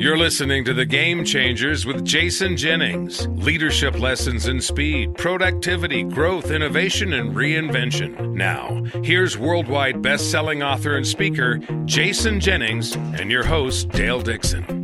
You're listening to The Game Changers with Jason Jennings. Leadership lessons in speed, productivity, growth, innovation, and reinvention. Now, here's worldwide best-selling author and speaker Jason Jennings and your host Dale Dixon.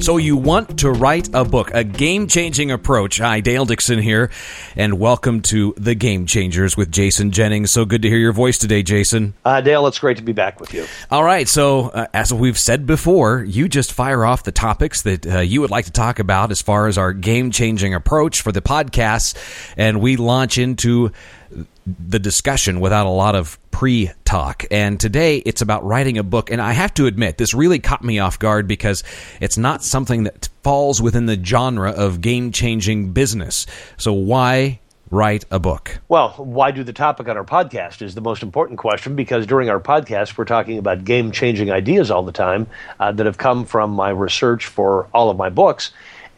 So, you want to write a book, a game changing approach. Hi, Dale Dixon here, and welcome to The Game Changers with Jason Jennings. So good to hear your voice today, Jason. Uh, Dale, it's great to be back with you. All right. So, uh, as we've said before, you just fire off the topics that uh, you would like to talk about as far as our game changing approach for the podcast, and we launch into the discussion without a lot of pre talk. And today it's about writing a book. And I have to admit, this really caught me off guard because it's not something that falls within the genre of game changing business. So, why write a book? Well, why do the topic on our podcast is the most important question because during our podcast, we're talking about game changing ideas all the time uh, that have come from my research for all of my books.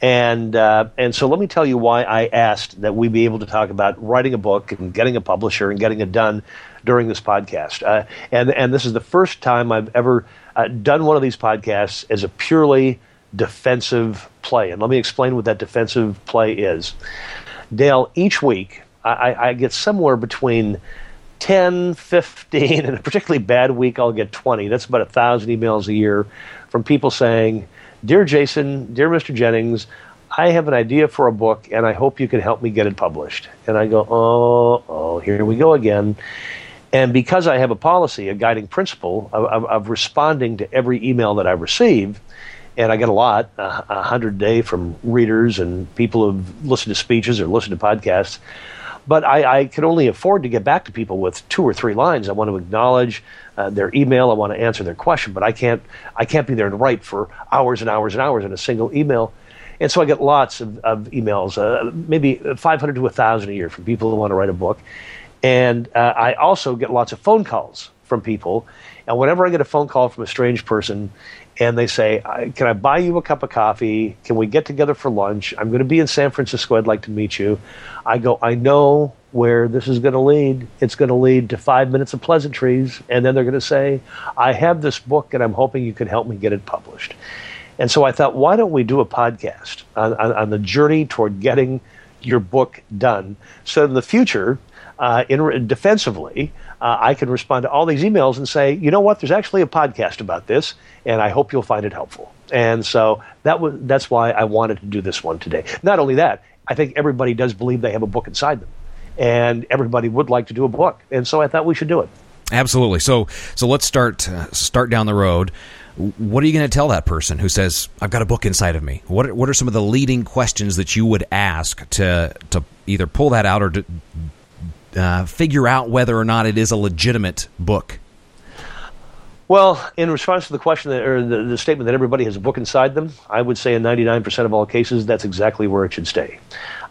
And uh, and so let me tell you why I asked that we be able to talk about writing a book and getting a publisher and getting it done during this podcast. Uh, and and this is the first time I've ever uh, done one of these podcasts as a purely defensive play. And let me explain what that defensive play is. Dale, each week I, I get somewhere between 10, 15, and a particularly bad week, I'll get 20. That's about a thousand emails a year from people saying, Dear Jason, dear Mr. Jennings, I have an idea for a book and I hope you can help me get it published. And I go, oh, oh, here we go again. And because I have a policy, a guiding principle of, of, of responding to every email that I receive, and I get a lot, uh, a hundred a day from readers and people who've listened to speeches or listened to podcasts. But I, I can only afford to get back to people with two or three lines. I want to acknowledge uh, their email. I want to answer their question, but I can't. I can't be there and write for hours and hours and hours in a single email. And so I get lots of, of emails, uh, maybe 500 to 1,000 a year from people who want to write a book. And uh, I also get lots of phone calls from people. And whenever I get a phone call from a strange person and they say, Can I buy you a cup of coffee? Can we get together for lunch? I'm going to be in San Francisco. I'd like to meet you. I go, I know where this is going to lead. It's going to lead to five minutes of pleasantries. And then they're going to say, I have this book and I'm hoping you can help me get it published. And so I thought, why don't we do a podcast on, on, on the journey toward getting your book done? So in the future, uh, in, defensively, uh, I can respond to all these emails and say, you know what, there's actually a podcast about this, and I hope you'll find it helpful. And so that was that's why I wanted to do this one today. Not only that, I think everybody does believe they have a book inside them, and everybody would like to do a book, and so I thought we should do it. Absolutely. So so let's start uh, start down the road. What are you going to tell that person who says, "I've got a book inside of me"? What what are some of the leading questions that you would ask to to either pull that out or to uh, figure out whether or not it is a legitimate book? Well, in response to the question that, or the, the, statement that everybody has a book inside them, I would say in 99% of all cases that's exactly where it should stay.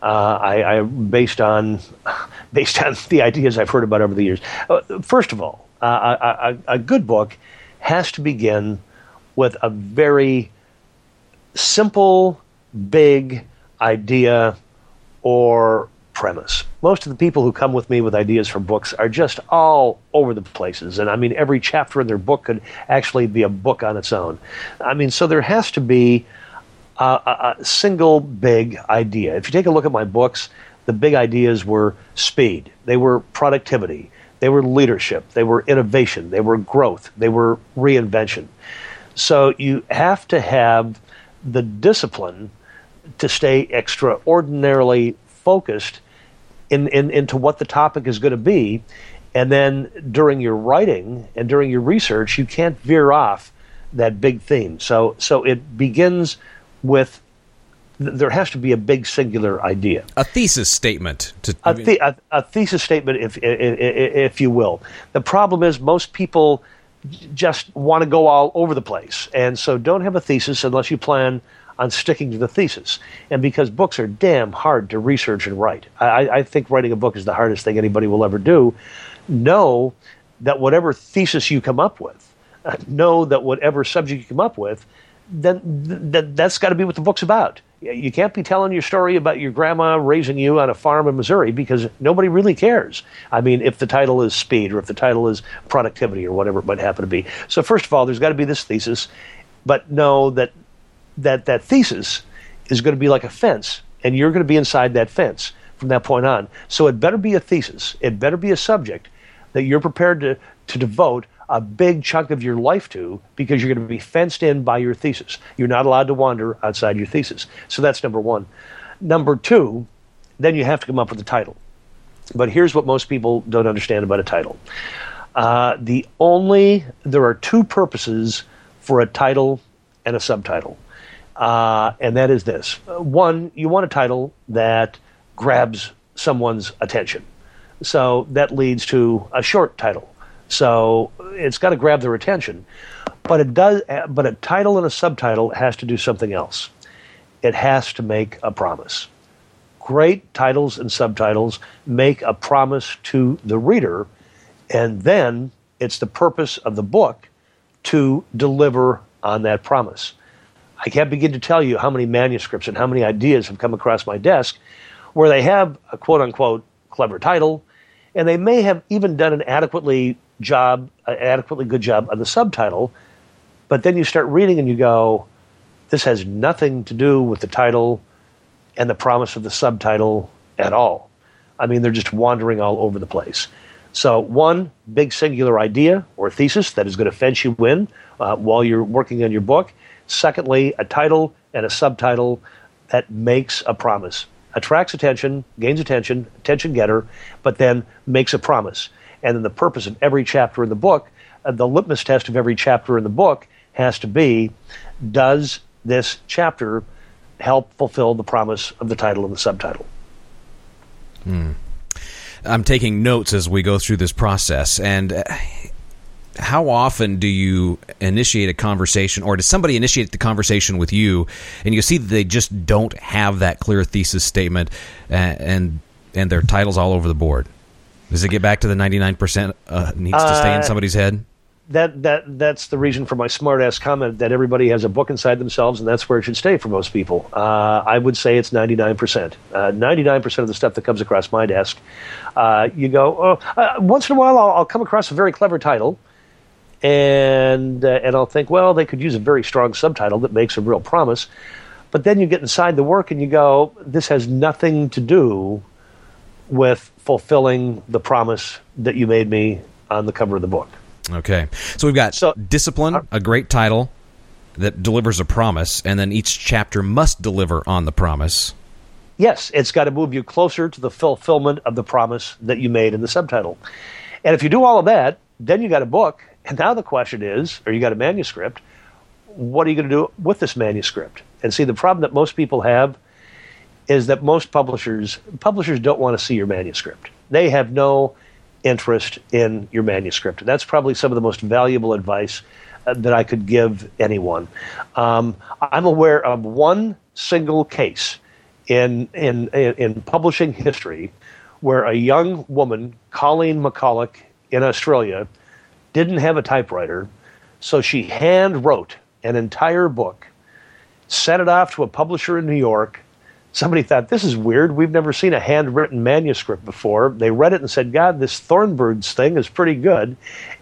Uh, I, I, based on based on the ideas I've heard about over the years. Uh, first of all, uh, a, a, a good book has to begin with a very simple, big idea or premise. Most of the people who come with me with ideas for books are just all over the places. And I mean, every chapter in their book could actually be a book on its own. I mean, so there has to be a, a, a single big idea. If you take a look at my books, the big ideas were speed, they were productivity, they were leadership, they were innovation, they were growth, they were reinvention. So you have to have the discipline to stay extraordinarily focused in, in, into what the topic is going to be. And then during your writing and during your research, you can't veer off that big theme. So, so it begins with there has to be a big singular idea, a thesis statement, to, a, the, a, a, thesis statement, if, if, if you will. The problem is most people just want to go all over the place, and so don't have a thesis unless you plan on sticking to the thesis. And because books are damn hard to research and write, I, I think writing a book is the hardest thing anybody will ever do. Know that whatever thesis you come up with, know that whatever subject you come up with, then th- th- that's got to be what the book's about. You can't be telling your story about your grandma raising you on a farm in Missouri because nobody really cares. I mean, if the title is speed or if the title is productivity or whatever it might happen to be. So, first of all, there's got to be this thesis, but know that that that thesis is going to be like a fence, and you're going to be inside that fence from that point on. So it better be a thesis. It better be a subject that you're prepared to, to devote a big chunk of your life to because you're going to be fenced in by your thesis. You're not allowed to wander outside your thesis. So that's number one. Number two, then you have to come up with a title. But here's what most people don't understand about a title. Uh, the only there are two purposes for a title and a subtitle, uh, and that is this: one, you want a title that grabs someone's attention, so that leads to a short title. So it's got to grab their attention, but it does. But a title and a subtitle has to do something else. It has to make a promise. Great titles and subtitles make a promise to the reader, and then it's the purpose of the book to deliver on that promise. I can't begin to tell you how many manuscripts and how many ideas have come across my desk where they have a quote unquote clever title, and they may have even done an adequately job, an adequately good job on the subtitle, but then you start reading and you go, this has nothing to do with the title and the promise of the subtitle at all. I mean, they're just wandering all over the place. So, one big singular idea or thesis that is going to fence you in uh, while you're working on your book. Secondly, a title and a subtitle that makes a promise, attracts attention, gains attention, attention getter, but then makes a promise. And then the purpose of every chapter in the book, uh, the litmus test of every chapter in the book has to be does this chapter help fulfill the promise of the title and the subtitle? Hmm. I'm taking notes as we go through this process. And uh, how often do you initiate a conversation, or does somebody initiate the conversation with you, and you see that they just don't have that clear thesis statement, and and, and their titles all over the board? Does it get back to the 99% uh, needs to stay in uh, somebody's head? that that that's the reason for my smartass comment that everybody has a book inside themselves, and that's where it should stay for most people. Uh, I would say it's ninety nine percent. Uh, ninety nine percent of the stuff that comes across my desk, uh, you go. Oh, uh, once in a while, I'll, I'll, come across a very clever title, and uh, and I'll think, well, they could use a very strong subtitle that makes a real promise. But then you get inside the work and you go, this has nothing to do with fulfilling the promise that you made me on the cover of the book. Okay. So we've got so, Discipline, uh, a great title that delivers a promise, and then each chapter must deliver on the promise. Yes, it's got to move you closer to the fulfillment of the promise that you made in the subtitle. And if you do all of that, then you got a book. And now the question is, or you got a manuscript, what are you going to do with this manuscript? And see, the problem that most people have is that most publishers publishers don't want to see your manuscript. They have no interest in your manuscript. That's probably some of the most valuable advice uh, that I could give anyone. Um, I'm aware of one single case in, in, in publishing history where a young woman, Colleen McCullough in Australia, didn't have a typewriter, so she hand wrote an entire book, sent it off to a publisher in New York, somebody thought this is weird. We've never seen a handwritten manuscript before. They read it and said, "God, this Thornbirds thing is pretty good,"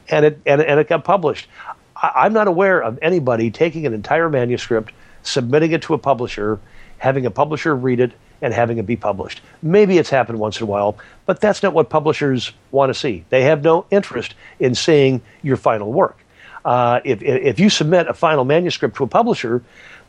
and it and, and it got published. I, am not aware of anybody taking an entire manuscript, submitting it to a publisher, having a publisher read it, and having it be published. Maybe it's happened once in a while, but that's not what publishers want to see. They have no interest in seeing your final work. Uh, if, if you submit a final manuscript to a publisher,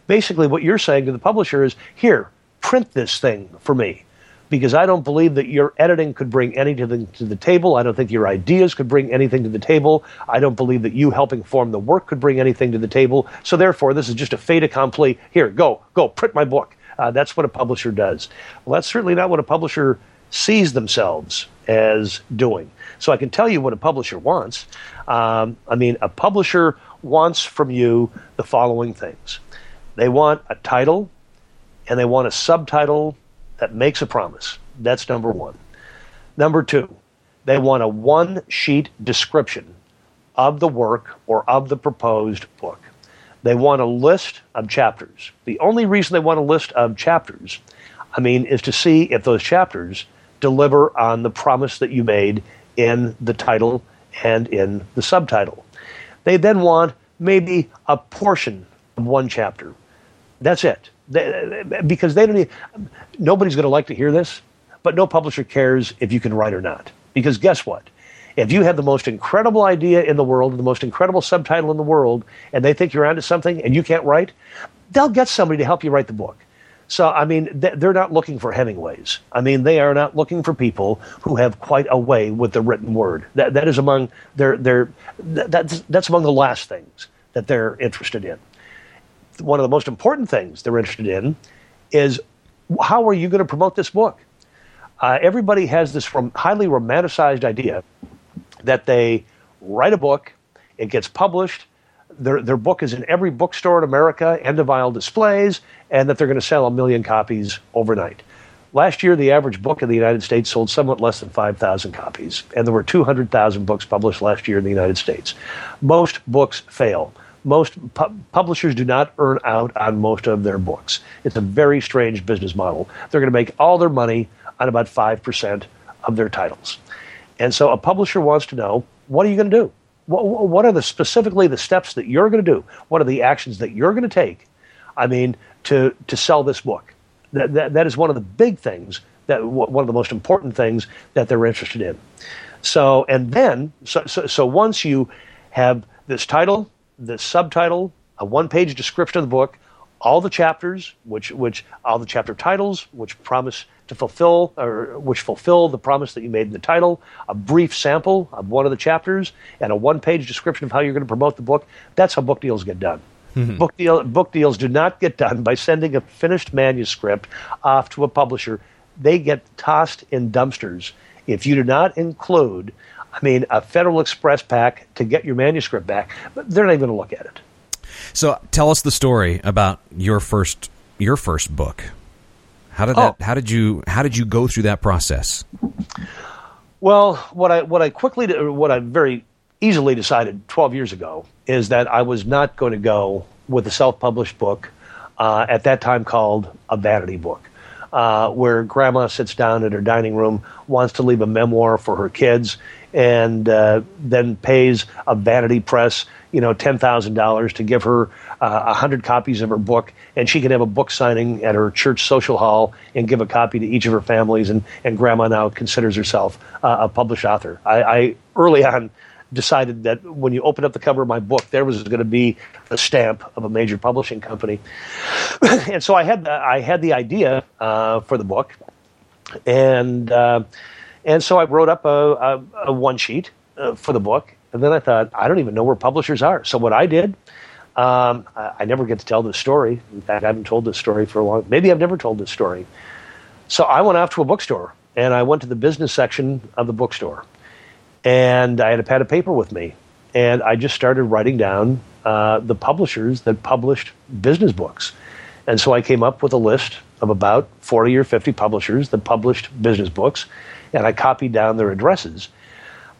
basically what you're saying to the publisher is, here, print this thing for me because I don't believe that your editing could bring anything to the table. I don't think your ideas could bring anything to the table. I don't believe that you helping form the work could bring anything to the table. So therefore, this is just a fait accompli. Here, go, go, print my book. Uh, that's what a publisher does. Well, that's certainly not what a publisher sees themselves as doing. So I can tell you what a publisher wants. Um, I mean, a publisher wants from you the following things. They want a title and they want a subtitle that makes a promise. That's number one. Number two, they want a one sheet description of the work or of the proposed book. They want a list of chapters. The only reason they want a list of chapters, I mean, is to see if those chapters deliver on the promise that you made in the title and in the subtitle. They then want maybe a portion of one chapter That's it. They, because they don't. Need, nobody's going to like to hear this, but no publisher cares if you can write or not. Because guess what? If you have the most incredible idea in the world, the most incredible subtitle in the world, and they think you're onto something and you can't write, they'll get somebody to help you write the book. So, I mean, they're not looking for Hemingways. I mean, they are not looking for people who have quite a way with the written word. That, that is among their, their that's, that's among the last things that they're interested in. One of the most important things they're interested in is how are you going to promote this book? Uh, everybody has this from highly romanticized idea that they write a book, it gets published, their, their book is in every bookstore in America, end of aisle displays, and that they're going to sell a million copies overnight. Last year, the average book in the United States sold somewhat less than 5,000 copies, and there were 200,000 books published last year in the United States. Most books fail. Most pu- publishers do not earn out on most of their books. It's a very strange business model. They're going to make all their money on about 5% of their titles. And so a publisher wants to know what are you going to do? What, what are the specifically the steps that you're going to do? What are the actions that you're going to take? I mean, to to sell this book. That, that, that is one of the big things that one of the most important things that they're interested in. So and then so so, so once you have this title, this subtitle, a one-page description of the book, all the chapters, which which all the chapter titles, which promise to fulfill or which fulfill the promise that you made in the title, a brief sample of one of the chapters, and a one-page description of how you're going to promote the book. That's how book deals get done. Mm-hmm. Book deal book deals do not get done by sending a finished manuscript off to a publisher. They get tossed in dumpsters if you do not include, I mean, a Federal Express pack to get your manuscript back. They're not even going to look at it. So tell us the story about your first your first book. How did that? Oh. How did you? How did you go through that process? Well, what I what I quickly what I very easily decided 12 years ago is that I was not going to go with a self-published book uh, at that time called a vanity book. Uh, where grandma sits down in her dining room, wants to leave a memoir for her kids, and uh, then pays a vanity press you know, ten thousand dollars to give her uh, a uh, hundred copies of her book, and she can have a book signing at her church social hall and give a copy to each of her families. And, and Grandma now considers herself uh, a published author. I, I early on decided that when you open up the cover of my book, there was going to be the stamp of a major publishing company, and so I had the, I had the idea uh, for the book, and uh, and so I wrote up a, a, a one sheet uh, for the book, and then I thought, I don't even know where publishers are. So what I did, um, I, I, never get to tell this story. In fact, I haven't told this story for a long. Maybe I've never told this story. So I went off to a bookstore and I went to the business section of the bookstore, and I had a pad of paper with me, and I just started writing down uh, the publishers that published business books, and so I came up with a list of about forty or fifty publishers that published business books, and I copied down their addresses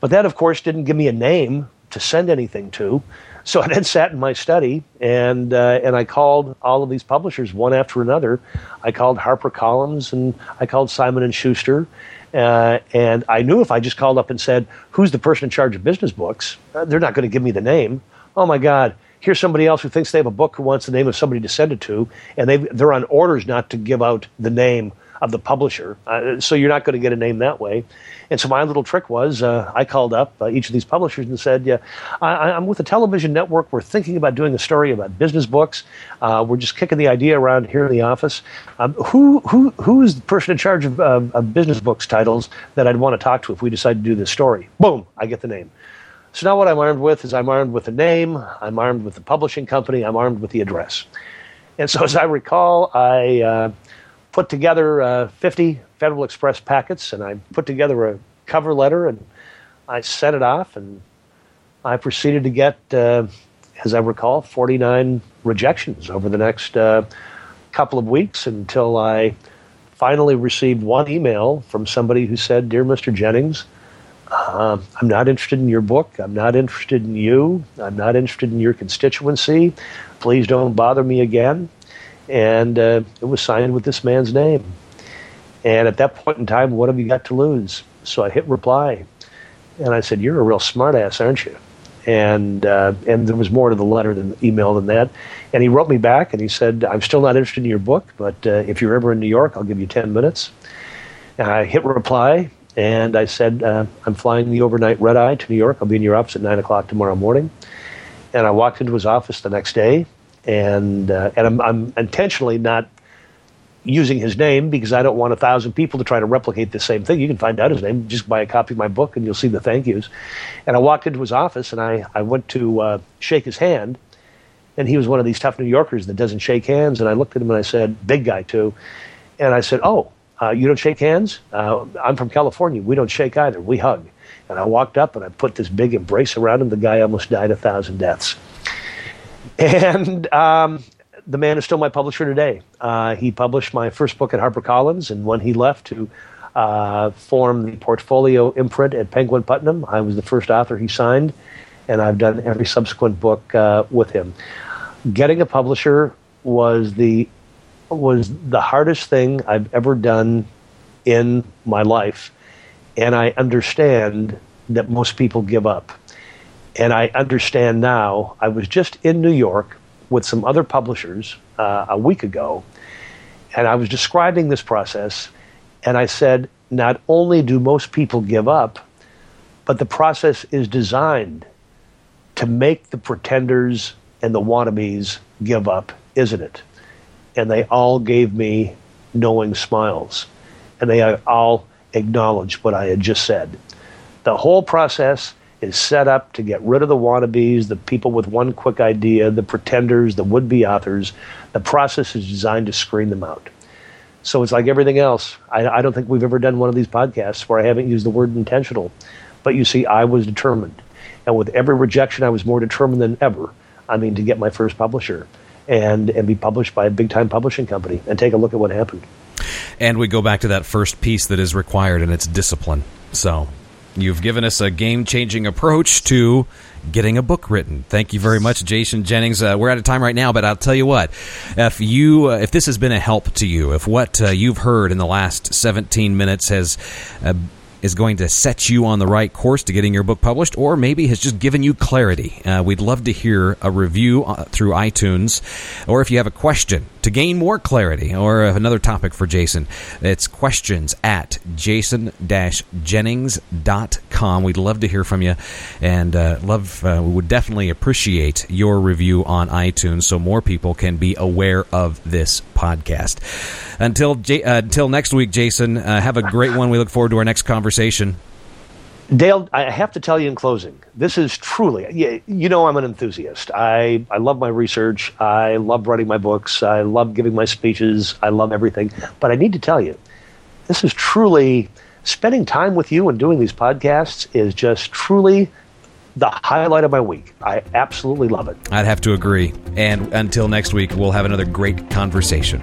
but that, of course, didn't give me a name to send anything to. So I then sat in my study and uh, and I called all of these publishers one after another. I called HarperCollins and I called Simon and Schuster, uh, and I knew if I just called up and said, "Who's the person in charge of business books?" Uh, they're not going to give me the name. Oh my God! Here's somebody else who thinks they have a book who wants the name of somebody to send it to, and they they're on orders not to give out the name of the publisher. Uh, so you're not going to get a name that way. And so my little trick was uh, I called up uh, each of these publishers and said, "Yeah, I, am with a television network. We're thinking about doing a story about business books. Uh, we're just kicking the idea around here in the office. Um, who who who is the person in charge of, of business books titles that I'd want to talk to if we decide to do this story?" Boom, I get the name. So now what I'm armed with is I'm armed with the name, I'm armed with the publishing company, I'm armed with the address. And so as I recall, I uh, put together uh, 50 Federal Express packets, and I put together a cover letter, and I sent it off, and I proceeded to get, uh, as I recall, 49 rejections over the next uh, couple of weeks until I finally received one email from somebody who said, "Dear Mr. Jennings." Uh, I'm not interested in your book. I'm not interested in you. I'm not interested in your constituency. Please don't bother me again and uh, it was signed with this man's name. And at that point in time, what have you got to lose? So I hit reply, and I said, "You're a real smartass, aren't you?" and uh, and there was more to the letter than email than that. And he wrote me back and he said, "I'm still not interested in your book, but uh, if you're ever in New York, I'll give you ten minutes." And I hit reply and I said, uh, "I'm flying the overnight red eye to New York. I'll be in your office at nine o'clock tomorrow morning." And I walked into his office the next day, and uh, and I'm, I'm intentionally not using his name because I don't want a thousand people to try to replicate the same thing. You can find out his name, just buy a copy of my book and you'll see the thank yous. And I walked into his office and I, I went to uh, shake his hand. And he was one of these tough New Yorkers that doesn't shake hands. And I looked at him and I said, big guy too. And I said, oh, uh, you don't shake hands? Uh, I'm from California. We don't shake either. We hug. And I walked up and I put this big embrace around him. The guy almost died a thousand deaths. And um, the man is still my publisher today. Uh, he published my first book at HarperCollins, and when he left to uh, form the portfolio imprint at Penguin Putnam, I was the first author he signed, and I've done every subsequent book uh, with him. Getting a publisher was the was the hardest thing I've ever done in my life, and I understand that most people give up. And I understand now. I was just in New York with some other publishers uh, a week ago, and I was describing this process, and I said, not only do most people give up, but the process is designed to make the pretenders and the wannabes give up, isn't it? And they all gave me knowing smiles, and they all acknowledged what I had just said. The whole process is set up to get rid of the wannabes, the people with one quick idea, the pretenders, the would be authors. The process is designed to screen them out. So it's like everything else. I, I, don't think we've ever done one of these podcasts where I haven't used the word intentional. But you see, I was determined. And with every rejection, I was more determined than ever. I mean, to get my first publisher and, and be published by a big time publishing company and take a look at what happened. And we go back to that first piece that is required, and it's discipline. So You've given us a game changing approach to getting a book written. Thank you very much, Jason Jennings. Uh, we're out of time right now, but I'll tell you what: if you, uh, if this has been a help to you, if what uh, you've heard in the last 17 minutes has uh, is going to set you on the right course to getting your book published, or maybe has just given you clarity. Uh, we'd love to hear a review uh, through iTunes, or if you have a question to gain more clarity, or another topic for Jason, it's questions at jason-jennings.com. We'd love to hear from you, and uh, love uh, we would definitely appreciate your review on iTunes so more people can be aware of this podcast. Until J- uh, until next week, Jason, uh, have a great one. We look forward to our next conversation. Dale, I have to tell you in closing, this is truly, you know, I'm an enthusiast. I, I love my research. I love writing my books. I love giving my speeches. I love everything. But I need to tell you, this is truly, spending time with you and doing these podcasts is just truly the highlight of my week. I absolutely love it. I'd have to agree. And until next week, we'll have another great conversation.